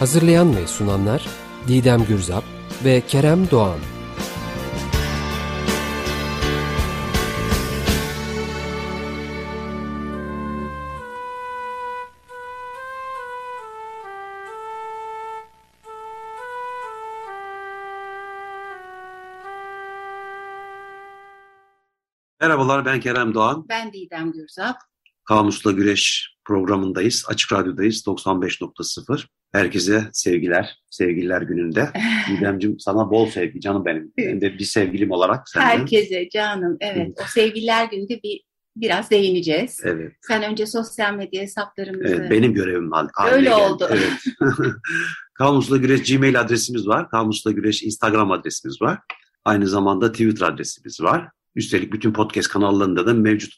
Hazırlayan ve sunanlar Didem Gürzap ve Kerem Doğan. Merhabalar ben Kerem Doğan. Ben Didem Gürzap. Kamusla Güreş programındayız. Açık Radyo'dayız 95.0. Herkese sevgiler, sevgililer gününde. Didemciğim sana bol sevgi canım benim. Ben de bir sevgilim olarak senden. Herkese canım evet. o sevgililer gününde bir biraz değineceğiz. Evet. Sen önce sosyal medya hesaplarımızı... Evet, benim görevim haline Öyle geldi. oldu. Evet. Kamusla Güreş Gmail adresimiz var. Kamusla Güreş Instagram adresimiz var. Aynı zamanda Twitter adresimiz var. Üstelik bütün podcast kanallarında da mevcut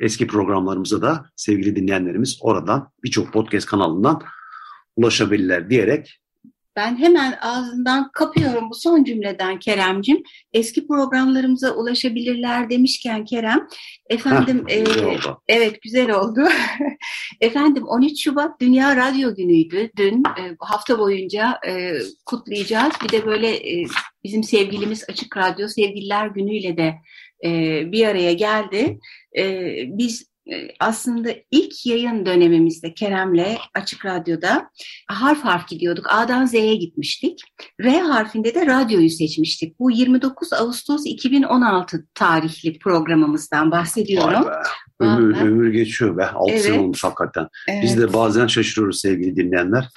eski programlarımıza da sevgili dinleyenlerimiz oradan birçok podcast kanalından ulaşabilirler diyerek ben hemen ağzından kapıyorum bu son cümleden Keremcim. Eski programlarımıza ulaşabilirler demişken Kerem, efendim Heh, e, evet güzel oldu. efendim 13 Şubat Dünya Radyo Günü'ydü. Dün e, hafta boyunca e, kutlayacağız. Bir de böyle e, bizim sevgilimiz Açık Radyo Sevgililer Günü'yle de e, bir araya geldi. E, biz aslında ilk yayın dönemimizde Kerem'le Açık Radyo'da harf harf gidiyorduk. A'dan Z'ye gitmiştik. R harfinde de radyoyu seçmiştik. Bu 29 Ağustos 2016 tarihli programımızdan bahsediyorum. Ömür, ömür geçiyor be. 6 evet. sene olmuş hakikaten. Evet. Biz de bazen şaşırıyoruz sevgili dinleyenler.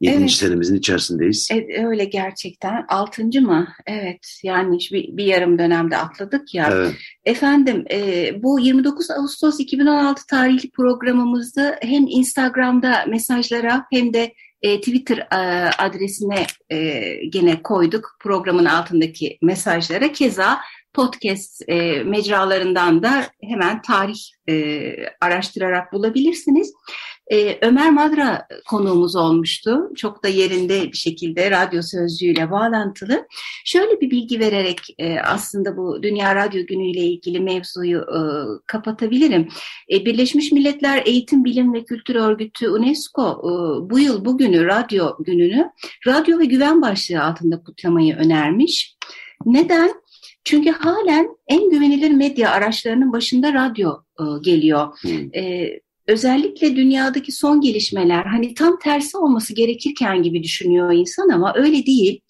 Yedinci evet. senemizin içerisindeyiz. Evet, öyle gerçekten. Altıncı mı? Evet. Yani bir, bir yarım dönemde atladık ya. Evet. Efendim e, bu 29 Ağustos 2016 tarihli programımızda hem Instagram'da mesajlara hem de e, Twitter e, adresine e, gene koyduk programın altındaki mesajlara. Keza podcast e, mecralarından da hemen tarih e, araştırarak bulabilirsiniz. Ee, Ömer Madra konuğumuz olmuştu. Çok da yerinde bir şekilde radyo sözcüğüyle bağlantılı. Şöyle bir bilgi vererek e, aslında bu Dünya Radyo Günü ile ilgili mevzuyu e, kapatabilirim. E, Birleşmiş Milletler Eğitim, Bilim ve Kültür Örgütü UNESCO e, bu yıl bugünü radyo gününü radyo ve güven başlığı altında kutlamayı önermiş. Neden? Çünkü halen en güvenilir medya araçlarının başında radyo e, geliyor. Hmm. E, özellikle dünyadaki son gelişmeler hani tam tersi olması gerekirken gibi düşünüyor insan ama öyle değil.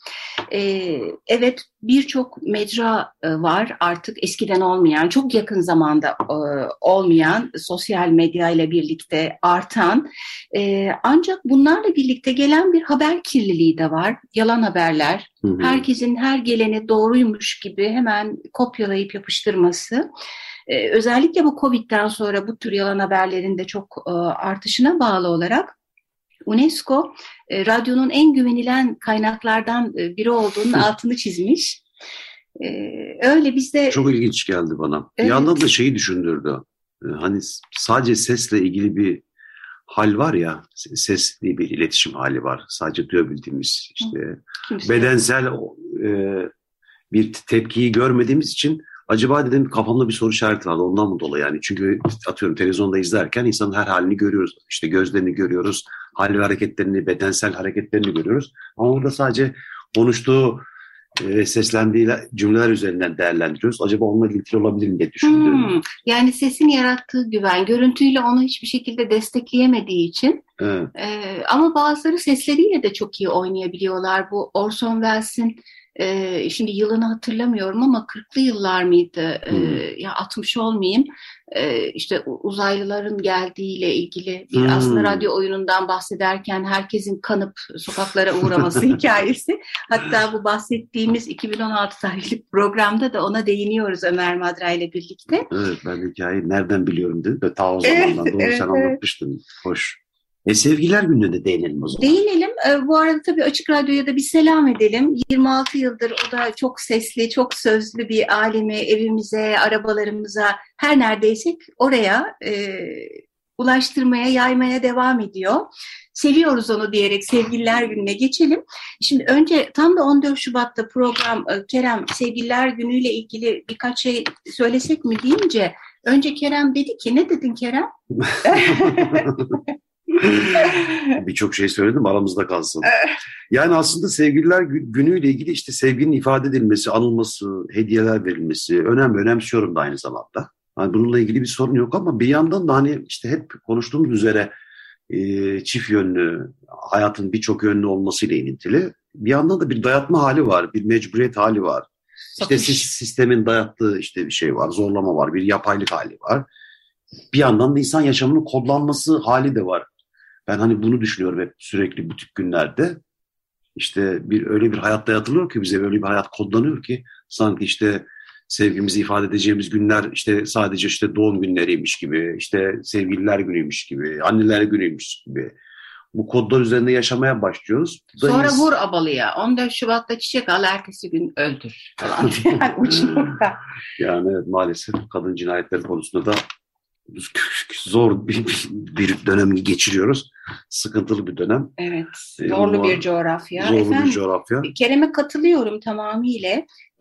Ee, evet birçok mecra e, var artık eskiden olmayan, çok yakın zamanda e, olmayan sosyal medya ile birlikte artan e, ancak bunlarla birlikte gelen bir haber kirliliği de var. Yalan haberler, hı hı. herkesin her geleni doğruymuş gibi hemen kopyalayıp yapıştırması. Ee, özellikle bu Covid'den sonra bu tür yalan haberlerin de çok e, artışına bağlı olarak UNESCO e, radyonun en güvenilen kaynaklardan e, biri olduğunun altını çizmiş. E, öyle bizde... Çok ilginç geldi bana. Evet. Bir yandan da şeyi düşündürdü. E, hani sadece sesle ilgili bir hal var ya, ses diye bir iletişim hali var. Sadece duyabildiğimiz işte Kimse bedensel e, bir tepkiyi görmediğimiz için Acaba dedim kafamda bir soru işareti vardı ondan mı dolayı yani. Çünkü atıyorum televizyonda izlerken insanın her halini görüyoruz. İşte gözlerini görüyoruz, hal ve hareketlerini, bedensel hareketlerini görüyoruz. Ama burada sadece konuştuğu e, seslendiği cümleler üzerinden değerlendiriyoruz. Acaba onunla ilgili olabilir mi diye düşündüm. Hmm, yani sesin yarattığı güven, görüntüyle onu hiçbir şekilde destekleyemediği için. Evet. E, ama bazıları sesleriyle de çok iyi oynayabiliyorlar. Bu Orson Welles'in e, şimdi yılını hatırlamıyorum ama 40'lı yıllar mıydı? E, ya 60 olmayayım. E, işte uzaylıların geldiğiyle ilgili bir hmm. aslında radyo oyunundan bahsederken herkesin kanıp sokaklara uğraması hikayesi. Hatta bu bahsettiğimiz 2016 tarihli programda da ona değiniyoruz Ömer Madra ile birlikte. Evet ben hikayeyi nereden biliyorum dedim de ta o zamandan doğru evet, sen evet. anlatmıştın. Hoş. E sevgiler gününe de değinelim o zaman. Değinelim. E, bu arada tabii Açık Radyo'ya da bir selam edelim. 26 yıldır o da çok sesli, çok sözlü bir alemi evimize, arabalarımıza, her neredeysek oraya e, ulaştırmaya, yaymaya devam ediyor. Seviyoruz onu diyerek Sevgililer Günü'ne geçelim. Şimdi önce tam da 14 Şubat'ta program e, Kerem Sevgililer Günü ile ilgili birkaç şey söylesek mi deyince önce Kerem dedi ki ne dedin Kerem? Birçok şey söyledim aramızda kalsın. Yani aslında sevgililer günüyle ilgili işte sevginin ifade edilmesi, anılması, hediyeler verilmesi önemli, önemsiyorum da aynı zamanda. Hani bununla ilgili bir sorun yok ama bir yandan da hani işte hep konuştuğumuz üzere e, çift yönlü, hayatın birçok yönlü olmasıyla ilintili. Bir yandan da bir dayatma hali var, bir mecburiyet hali var. İşte sistemin dayattığı işte bir şey var, zorlama var, bir yapaylık hali var. Bir yandan da insan yaşamının kodlanması hali de var. Ben hani bunu düşünüyorum hep sürekli bu tip günlerde. İşte bir öyle bir hayatta yatılıyor ki bize böyle bir hayat kodlanıyor ki sanki işte sevgimizi ifade edeceğimiz günler işte sadece işte doğum günleriymiş gibi, işte sevgililer günüymüş gibi, anneler günüymüş gibi. Bu kodlar üzerinde yaşamaya başlıyoruz. Sonra vur abalıya. 14 Şubat'ta çiçek al, ertesi gün öldür falan. yani Yani evet, maalesef kadın cinayetleri konusunda da zor bir, bir dönemi geçiriyoruz. Sıkıntılı bir dönem. Evet, ee, zorlu bir coğrafya. Zorlu Efendim, bir coğrafya. Kerem'e katılıyorum tamamıyla.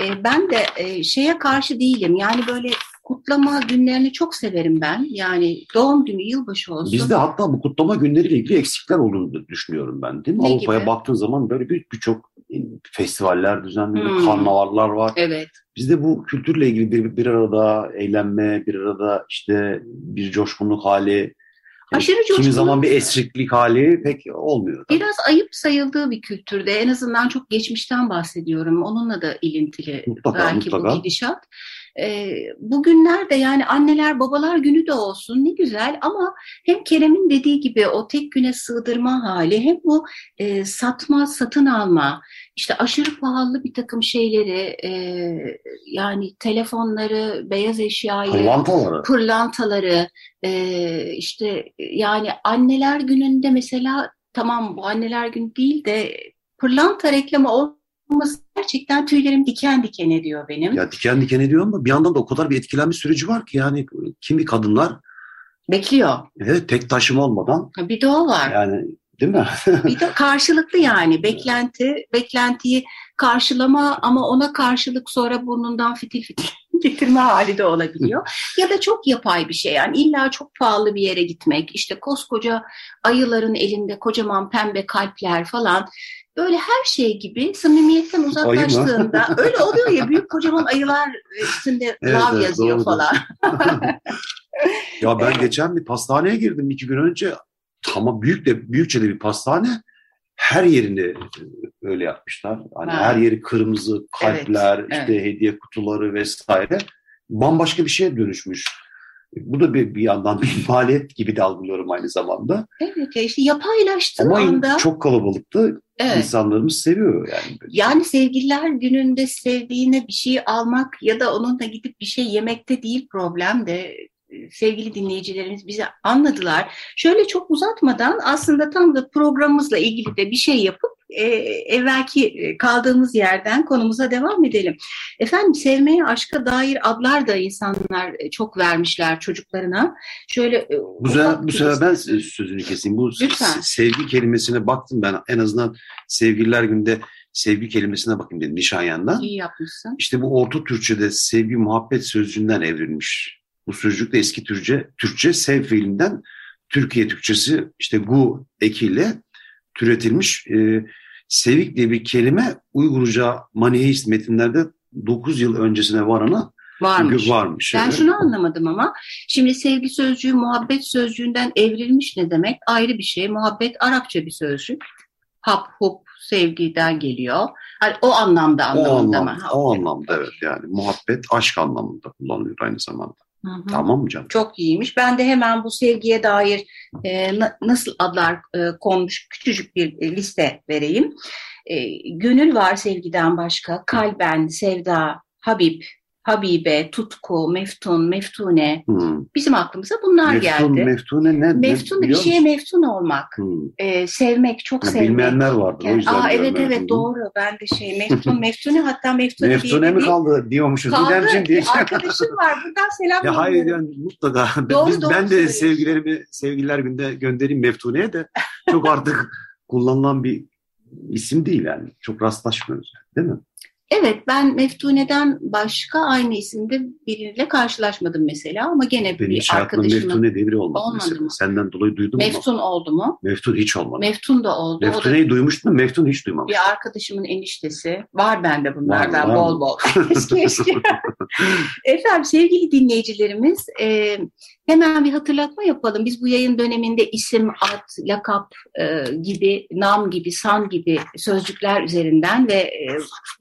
Ee, ben de e, şeye karşı değilim. Yani böyle kutlama günlerini çok severim ben. Yani doğum günü, yılbaşı olsun. Bizde hatta bu kutlama günleriyle ilgili eksikler olduğunu düşünüyorum ben. Değil mi? Avrupa'ya baktığın zaman böyle birçok festivaller düzenleniyor, hmm. karnavallar var. Evet. Bizde bu kültürle ilgili bir, bir arada eğlenme, bir arada işte bir coşkunluk hali, Aşırı coşkunluk. Kimi zaman bir esriklik hali pek olmuyor. Tabii. Biraz ayıp sayıldığı bir kültürde en azından çok geçmişten bahsediyorum. Onunla da ilintili mutlaka, belki mutlaka. bu gidişat. E, bugünlerde yani anneler babalar günü de olsun ne güzel ama hem Kerem'in dediği gibi o tek güne sığdırma hali hem bu e, satma satın alma işte aşırı pahalı bir takım şeyleri e, yani telefonları beyaz eşyayı pırlantaları, pırlantaları e, işte yani anneler gününde mesela tamam bu anneler günü değil de pırlanta reklamı olması gerçekten tüylerim diken diken ediyor benim. Ya diken diken ediyor ama bir yandan da o kadar bir etkilenme süreci var ki yani kimi kadınlar bekliyor. Evet tek taşıma olmadan. Bir de o var. Yani değil mi? bir de karşılıklı yani beklenti, beklentiyi karşılama ama ona karşılık sonra burnundan fitil fitil getirme hali de olabiliyor. Ya da çok yapay bir şey yani illa çok pahalı bir yere gitmek işte koskoca ayıların elinde kocaman pembe kalpler falan böyle her şey gibi samimiyetten uzaklaştığında öyle oluyor ya büyük kocaman ayılar üstünde evet, lav evet, yazıyor doğru. falan. ya ben geçen bir pastaneye girdim iki gün önce. Tamam büyük de büyükçe de bir pastane. Her yerini öyle yapmışlar. Hani ha. her yeri kırmızı kalpler, evet, işte evet. hediye kutuları vesaire. Bambaşka bir şeye dönüşmüş. Bu da bir, bir yandan bir maliyet gibi de algılıyorum aynı zamanda. Evet ya işte yapaylaştığı Ama anda. çok kalabalıktı. Evet. İnsanlarımız seviyor yani. Yani sevgililer gününde sevdiğine bir şey almak ya da onunla gidip bir şey yemekte değil problem de sevgili dinleyicilerimiz bize anladılar. Şöyle çok uzatmadan aslında tam da programımızla ilgili de bir şey yapıp e, evvelki e, kaldığımız yerden konumuza devam edelim. Efendim sevmeye, aşka dair adlar da insanlar e, çok vermişler çocuklarına. Şöyle e, bu sefer, bu sefer ben sözünü keseyim. Bu Lütfen. sevgi kelimesine baktım ben en azından sevgililer günde sevgi kelimesine bakayım dedim Nişanyan'dan. İyi yapmışsın. İşte bu Orta Türkçe'de sevgi muhabbet sözcüğünden evrilmiş. Bu sözcük de eski Türkçe, Türkçe sev fiilinden Türkiye Türkçesi işte gu ekiyle türetilmiş. E, sevik diye bir kelime Uygurca maniheist metinlerde 9 yıl öncesine varana varmış. varmış. Ben evet. şunu anlamadım ama şimdi sevgi sözcüğü muhabbet sözcüğünden evrilmiş ne demek? Ayrı bir şey. Muhabbet Arapça bir sözcük. Hap, hup, sevgiden geliyor. Hani o anlamda anlamında o anlamda, mı? O anlamda evet yani muhabbet aşk anlamında kullanılıyor aynı zamanda. Hı hı. Tamam mı canım? Çok iyiymiş. Ben de hemen bu sevgiye dair e, na, nasıl adlar e, konmuş küçücük bir e, liste vereyim. E, gönül var sevgiden başka, kalben, sevda, Habib, Habibe, Tutku, Meftun, Meftune. Hmm. Bizim aklımıza bunlar meftun, geldi. Meftune ne? Meftun ne, bir şeye meftun olmak. Hmm. E, sevmek, çok ya, sevmek. Bilmeyenler vardır Yani, o yüzden. aa, evet evet doğru. Ben de şey Meftun, Meftune hatta Meftune, Meftune mi kaldı diyormuşuz. Kaldı. Didemciğim diye. Arkadaşım var. Buradan selam Ya hayır yani mutlaka. Doğru, Biz, doğru ben de sevgilerimi sevgililer günde göndereyim Meftune'ye de çok artık kullanılan bir isim değil yani. Çok rastlaşmıyoruz yani, değil mi? Evet ben Meftune'den başka aynı isimde biriyle karşılaşmadım mesela ama gene Benim bir arkadaşımın Meftune diye biri olmadı, Olmadı mesela. mı? Senden dolayı duydum Meftun ama. oldu mu? Meftun hiç olmadı. Meftun da oldu. O da Meftune'yi duymuştum, Meftun hiç duymamıştım. bir arkadaşımın eniştesi. Var bende bunlardan Var, var bol bol. eski. Efendim sevgili dinleyicilerimiz e, hemen bir hatırlatma yapalım. Biz bu yayın döneminde isim, ad, lakap e, gibi, nam gibi, san gibi sözcükler üzerinden ve e,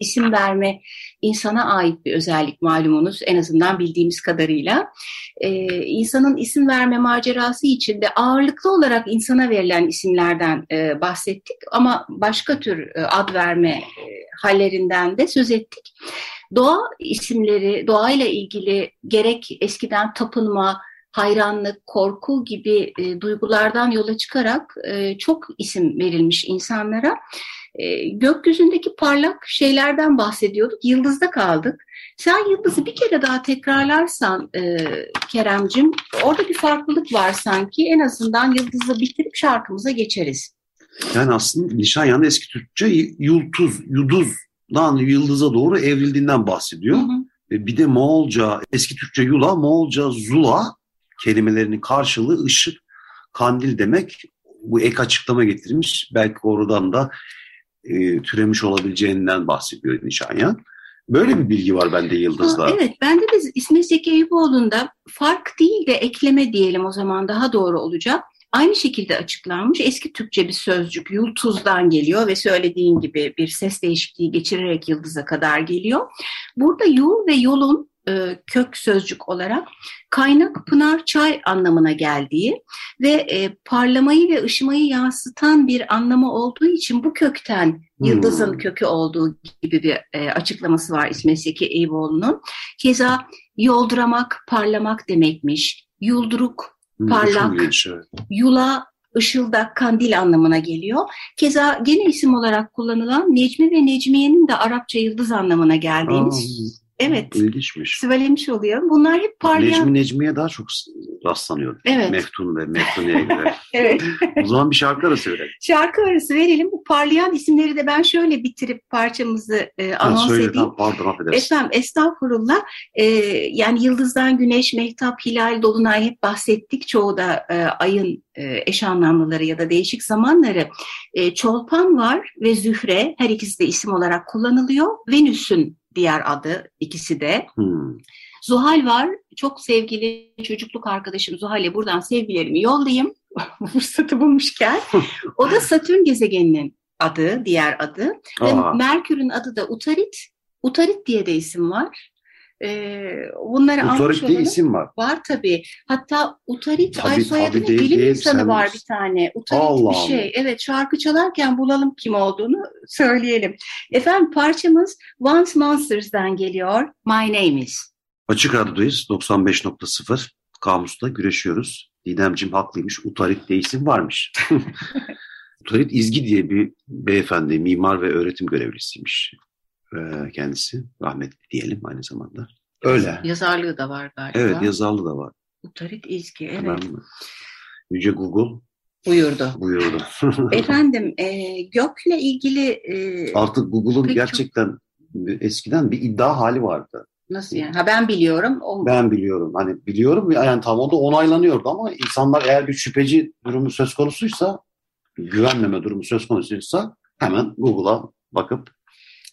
isim verme insana ait bir özellik malumunuz en azından bildiğimiz kadarıyla. E, insanın isim verme macerası içinde ağırlıklı olarak insana verilen isimlerden e, bahsettik ama başka tür e, ad verme e, hallerinden de söz ettik. Doğa isimleri, doğayla ilgili gerek eskiden tapınma, hayranlık, korku gibi e, duygulardan yola çıkarak e, çok isim verilmiş insanlara. E, gökyüzündeki parlak şeylerden bahsediyorduk, yıldızda kaldık. Sen yıldızı bir kere daha tekrarlarsan e, Keremcim, orada bir farklılık var sanki. En azından yıldızı bitirip şarkımıza geçeriz. Yani aslında Nişanyan'da eski Türkçe yultuz, yuduzdan yıldıza doğru evrildiğinden bahsediyor. Hı hı. E, Bir de Moğolca, eski Türkçe yula, Moğolca zula kelimelerinin karşılığı ışık, kandil demek. Bu ek açıklama getirmiş. Belki oradan da e, türemiş olabileceğinden bahsediyor Nişanyan. Böyle bir bilgi var bende Yıldız'da. Ha, evet, bende de İsmet Zeki Eyüboğlu'nda fark değil de ekleme diyelim o zaman daha doğru olacak. Aynı şekilde açıklanmış eski Türkçe bir sözcük yultuzdan geliyor ve söylediğin gibi bir ses değişikliği geçirerek yıldıza kadar geliyor. Burada yul ve yolun e, kök sözcük olarak kaynak, pınar, çay anlamına geldiği ve e, parlamayı ve ışımayı yansıtan bir anlamı olduğu için bu kökten yıldızın Hmm. kökü olduğu gibi bir e, açıklaması var İsmet Zeki Eyüboğlu'nun. Keza yolduramak, parlamak demekmiş. Yulduruk, parlak. yula, ışıldak, kandil anlamına geliyor. Keza gene isim olarak kullanılan Necmi ve Necmiye'nin de Arapça yıldız anlamına geldiğimiz. Evet. İlginçmiş. Söylemiş oluyor. Bunlar hep parlayan. Necmi Necmi'ye daha çok rastlanıyor. Evet. Meftun ve Meftune'ye göre. Evet. o zaman bir şarkı arası verelim. Şarkı arası verelim. Bu parlayan isimleri de ben şöyle bitirip parçamızı e, Ha, anons söyle, edeyim. tamam, pardon affedersin. Efendim estağfurullah. Ee, yani yıldızdan güneş, mehtap, hilal, dolunay hep bahsettik. Çoğu da e, ayın e, eş anlamlıları ya da değişik zamanları. E, çolpan var ve zühre her ikisi de isim olarak kullanılıyor. Venüs'ün diğer adı ikisi de. Hmm. Zuhal var. Çok sevgili çocukluk arkadaşım Zuhal'e buradan sevgilerimi yollayayım. Fırsatı bulmuşken. O da Satürn gezegeninin adı, diğer adı. Ve Merkür'ün adı da Utarit. Utarit diye de isim var. Ee, bunları Utorit diye isim var. Var tabii. Hatta Utarit Tabii, ay soyadının bilim değil, insanı sen var bir tane. Utarit Allah bir şey. Evet şarkı çalarken bulalım kim olduğunu söyleyelim. Efendim parçamız Once Monsters'dan geliyor. My Name Is. Açık Radyo'dayız. 95.0. Kamus'ta güreşiyoruz. Didemcim haklıymış. Utarit diye isim varmış. Utarit İzgi diye bir beyefendi, mimar ve öğretim görevlisiymiş ee, kendisi. Rahmetli diyelim aynı zamanda. Öyle. Yazarlığı da var galiba. Evet yazarlı da var. Utarit İzgi evet. Hemen Yüce Google Buyurdu. buyurdu. Efendim e, gökle ilgili e, Artık Google'un gerçekten eskiden bir iddia hali vardı. nasıl yani? Ha ben biliyorum. O, Ben biliyorum. Hani biliyorum yani tam o da onaylanıyordu ama insanlar eğer bir şüpheci durumu söz konusuysa güvenmeme durumu söz konusuysa hemen Google'a bakıp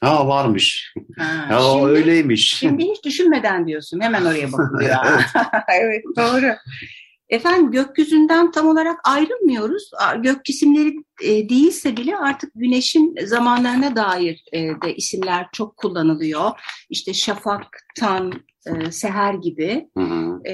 ha varmış. Ha, o şimdi- öyleymiş. Şimdi hiç düşünmeden diyorsun. Hemen oraya bakılıyor. evet doğru. Efendim gökyüzünden tam olarak ayrılmıyoruz. Gök cisimleri e, değilse bile artık güneşin zamanlarına dair e, de isimler çok kullanılıyor. İşte şafak, tan, e, seher gibi. Hı hı. E,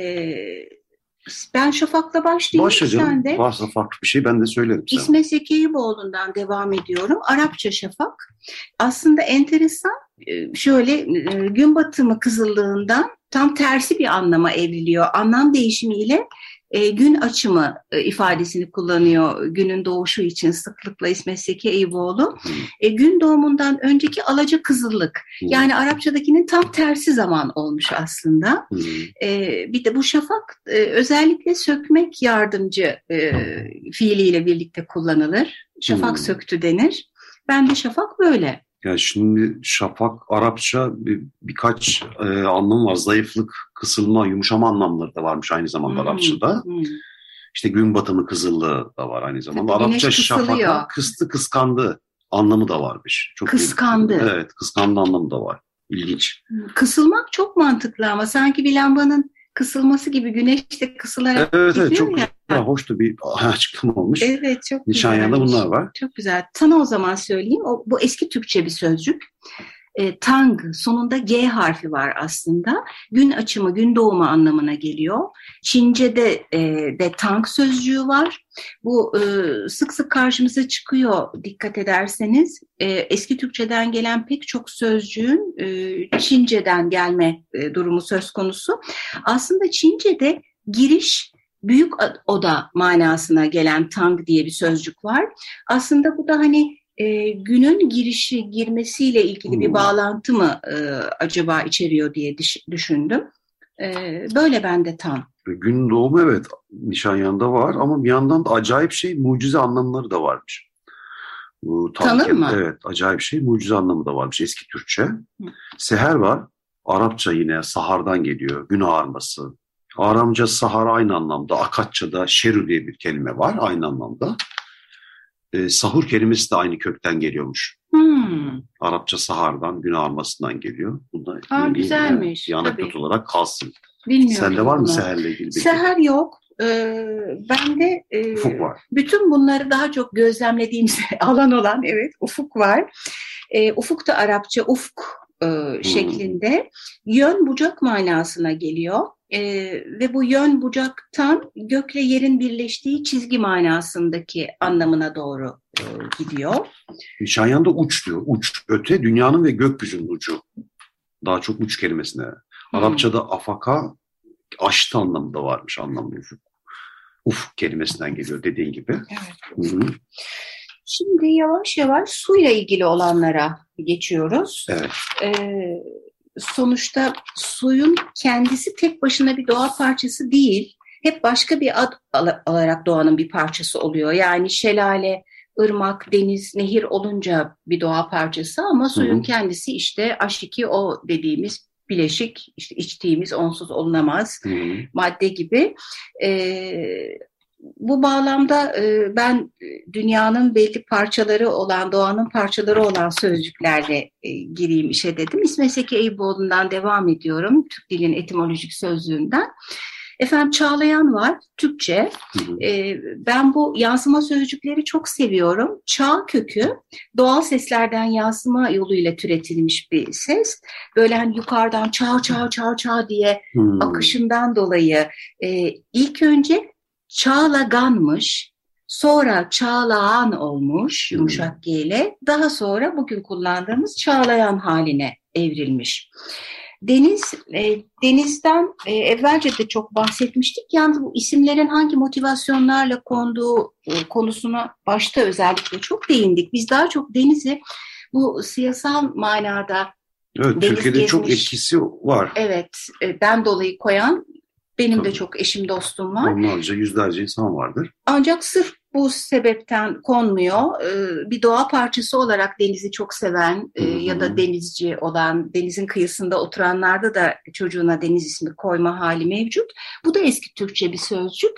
ben Şafak'la başlayayım. Başla canım. De. Varsa farklı bir şey ben de söylerim sana. İsmet Zeki Eyüboğlu'ndan devam ediyorum. Arapça Şafak. Aslında enteresan. E, şöyle e, gün batımı kızıllığından tam tersi bir anlama evriliyor. Anlam değişimiyle e, gün açımı e, ifadesini kullanıyor günün doğuşu için sıklıkla İsmet Seki Eyüboğlu. E, gün doğumundan önceki alaca kızıllık yani Arapçadakinin tam tersi zaman olmuş aslında. E, bir de bu şafak e, özellikle sökmek yardımcı e, fiiliyle birlikte kullanılır. Şafak söktü denir. Ben de şafak böyle. Yani şimdi şafak Arapça bir, birkaç e, anlam var. Zayıflık, kısılma, yumuşama anlamları da varmış aynı zamanda hmm. Arapçada. Hmm. İşte gün batımı kızıllığı da var aynı zamanda. Tabii, Arapça şafaka kıstı kıskandı anlamı da varmış. Çok kıskandı. Bir, evet kıskandı anlamı da var. İlginç. Kısılmak çok mantıklı ama sanki bir lambanın kısılması gibi güneş de kısılarak evet, evet, çok ya. Güzel, hoştu bir açıklama olmuş. Evet çok Nişanyanda bunlar var. Çok güzel. Tanı o zaman söyleyeyim. O, bu eski Türkçe bir sözcük. E, tang sonunda G harfi var aslında. Gün açımı, gün doğumu anlamına geliyor. Çince'de e, de tang sözcüğü var. Bu e, sık sık karşımıza çıkıyor dikkat ederseniz. E, eski Türkçeden gelen pek çok sözcüğün e, Çince'den gelme e, durumu söz konusu. Aslında Çince'de giriş büyük oda manasına gelen tang diye bir sözcük var. Aslında bu da hani e, günün girişi girmesiyle ilgili hmm. bir bağlantı mı e, acaba içeriyor diye düşündüm. E, böyle bende tam. Gün doğumu evet Nişanyan'da var ama bir yandan da acayip şey mucize anlamları da varmış. Bu, Tanır mı? Evet acayip şey mucize anlamı da varmış eski Türkçe. Hı. Seher var Arapça yine sahardan geliyor gün ağarması. Aramca sahar aynı anlamda Akatça'da şeru diye bir kelime var aynı anlamda e, sahur kelimesi de aynı kökten geliyormuş. Hmm. Arapça sahardan, gün ağarmasından geliyor. Bunda Aa, güzelmiş. Bir anekdot olarak kalsın. Bilmiyorum. Sende var mı seherle ilgili? Seher yok. Ee, ben de e, ufuk var. bütün bunları daha çok gözlemlediğim alan olan evet ufuk var. E, ufuk da Arapça ufk e, hmm. şeklinde yön bucak manasına geliyor. E, ve bu yön bucaktan gökle yerin birleştiği çizgi manasındaki anlamına doğru e, gidiyor. Nişanyan'da uç diyor. Uç, öte dünyanın ve gökyüzünün ucu. Daha çok uç kelimesine. Hmm. Arapçada afaka aştı anlamında varmış anlamı ufuk. Ufuk kelimesinden geliyor dediğin gibi. Evet. Hı -hı. Şimdi yavaş yavaş suyla ilgili olanlara geçiyoruz. Evet. Ee, sonuçta suyun kendisi tek başına bir doğa parçası değil. Hep başka bir ad alarak doğanın bir parçası oluyor. Yani şelale, ırmak, deniz, nehir olunca bir doğa parçası ama suyun Hı-hı. kendisi işte H2O dediğimiz bileşik, işte içtiğimiz onsuz olunamaz Hı-hı. madde gibi. Ee, bu bağlamda e, ben dünyanın belli parçaları olan, doğanın parçaları olan sözcüklerle e, gireyim işe dedim. İsmet Seki Eyüboğlu'ndan devam ediyorum. Türk dilin etimolojik sözlüğünden. Efendim Çağlayan var, Türkçe. E, ben bu yansıma sözcükleri çok seviyorum. Çağ kökü doğal seslerden yansıma yoluyla türetilmiş bir ses. Böyle hani yukarıdan çağ çağ çağ çağ diye hı. akışından dolayı e, ilk önce Çağlaganmış, sonra Çağlağan olmuş yumuşak G ile, daha sonra bugün kullandığımız Çağlayan haline evrilmiş. Deniz, e, denizden e, evvelce de çok bahsetmiştik. Yalnız bu isimlerin hangi motivasyonlarla konduğu e, konusuna başta özellikle çok değindik. Biz daha çok denizi bu siyasal manada Evet, Türkiye'de gezmiş, çok etkisi var. Evet, e, ben dolayı koyan benim Tabii. de çok eşim dostum var. Onlarca yüzlerce insan vardır. Ancak sırf bu sebepten konmuyor. Ee, bir doğa parçası olarak denizi çok seven e, ya da denizci olan, denizin kıyısında oturanlarda da çocuğuna deniz ismi koyma hali mevcut. Bu da eski Türkçe bir sözcük.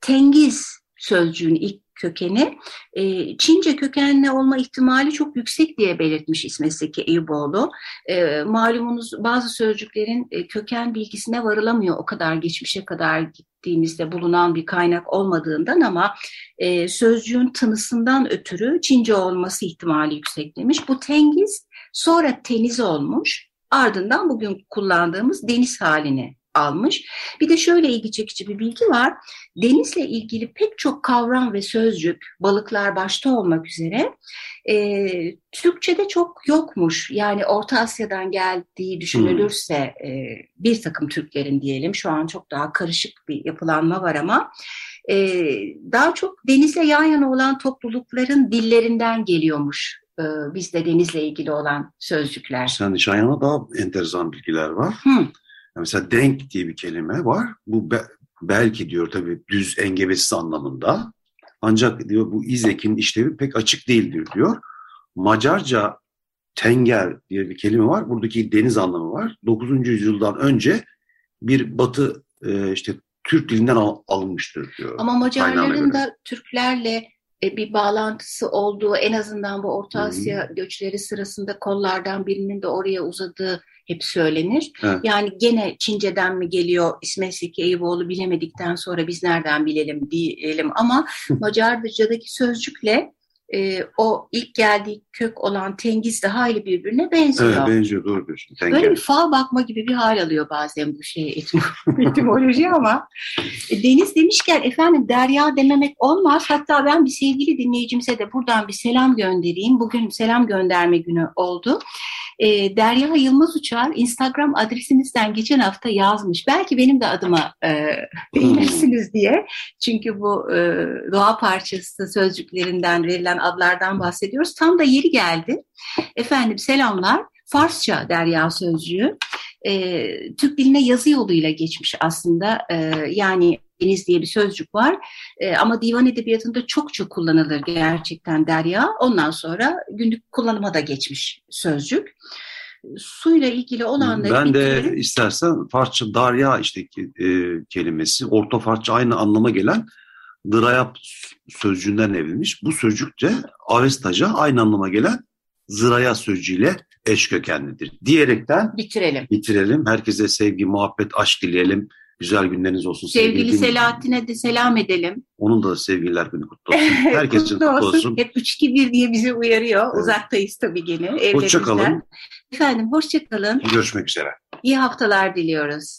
Tengiz sözcüğün ilk kökeni e, Çince kökenli olma ihtimali çok yüksek diye belirtmiş İsmet Seki Eyüboğlu. E, malumunuz bazı sözcüklerin e, köken bilgisine varılamıyor o kadar geçmişe kadar gittiğimizde bulunan bir kaynak olmadığından ama e, sözcüğün tınısından ötürü Çince olması ihtimali yüksek demiş. Bu tengiz sonra teniz olmuş ardından bugün kullandığımız deniz halini almış. Bir de şöyle ilgi çekici bir bilgi var. Denizle ilgili pek çok kavram ve sözcük, balıklar başta olmak üzere e, Türkçe'de çok yokmuş. Yani Orta Asya'dan geldiği düşünülürse hmm. e, bir takım Türklerin diyelim şu an çok daha karışık bir yapılanma var ama e, daha çok denizle yan yana olan toplulukların dillerinden geliyormuş e, bizde denizle ilgili olan sözcükler. Sen Şayan'a daha enteresan bilgiler var. Hmm. Mesela denk diye bir kelime var. Bu be, belki diyor tabii düz engebesiz anlamında. Ancak diyor bu izekin işlevi pek açık değildir diyor. Macarca tenger diye bir kelime var. Buradaki deniz anlamı var. 9. yüzyıldan önce bir batı e, işte Türk dilinden al, alınmıştır diyor. Ama Macarların da Türklerle e, bir bağlantısı olduğu en azından bu Orta Asya hmm. göçleri sırasında kollardan birinin de oraya uzadığı hep söylenir. Evet. Yani gene Çince'den mi geliyor İsmet Seki Eyüboğlu bilemedikten sonra biz nereden bilelim diyelim ama Macarca'daki sözcükle e, o ilk geldiği kök olan tengiz de hayli birbirine benziyor. Evet benziyor doğru diyorsun. Tengiz. Böyle bir fal bakma gibi bir hal alıyor bazen bu şey etimoloji ama e, deniz demişken efendim derya dememek olmaz. Hatta ben bir sevgili dinleyicimize de buradan bir selam göndereyim. Bugün selam gönderme günü oldu. E, Derya Yılmaz Uçar Instagram adresinizden geçen hafta yazmış. Belki benim de adıma e, beğenirsiniz hmm. diye. Çünkü bu e, doğa parçası sözcüklerinden verilen adlardan bahsediyoruz. Tam da yeri geldi. Efendim selamlar. Farsça Derya sözcüğü. E, Türk diline yazı yoluyla geçmiş aslında. E, yani deniz diye bir sözcük var. E, ama divan edebiyatında çok çok kullanılır gerçekten derya. Ondan sonra günlük kullanıma da geçmiş sözcük. Suyla ilgili olanları... Ben de istersen Farsça darya işte e, kelimesi, orta Farsça aynı anlama gelen dırayap sözcüğünden evrilmiş. Bu sözcük de Avestaca aynı anlama gelen zıraya sözcüğüyle eş kökenlidir. Diyerekten bitirelim. Bitirelim. Herkese sevgi, muhabbet, aşk dileyelim. Güzel günleriniz olsun. Sevgili, sevgili Selahattin'e de selam edelim. Onun da sevgililer günü kutlu olsun. Herkes için kutlu olsun. olsun. Hep 3-2-1 diye bizi uyarıyor. Evet. Uzaktayız tabii gene. Hoşçakalın. Efendim hoşçakalın. Görüşmek üzere. İyi haftalar diliyoruz.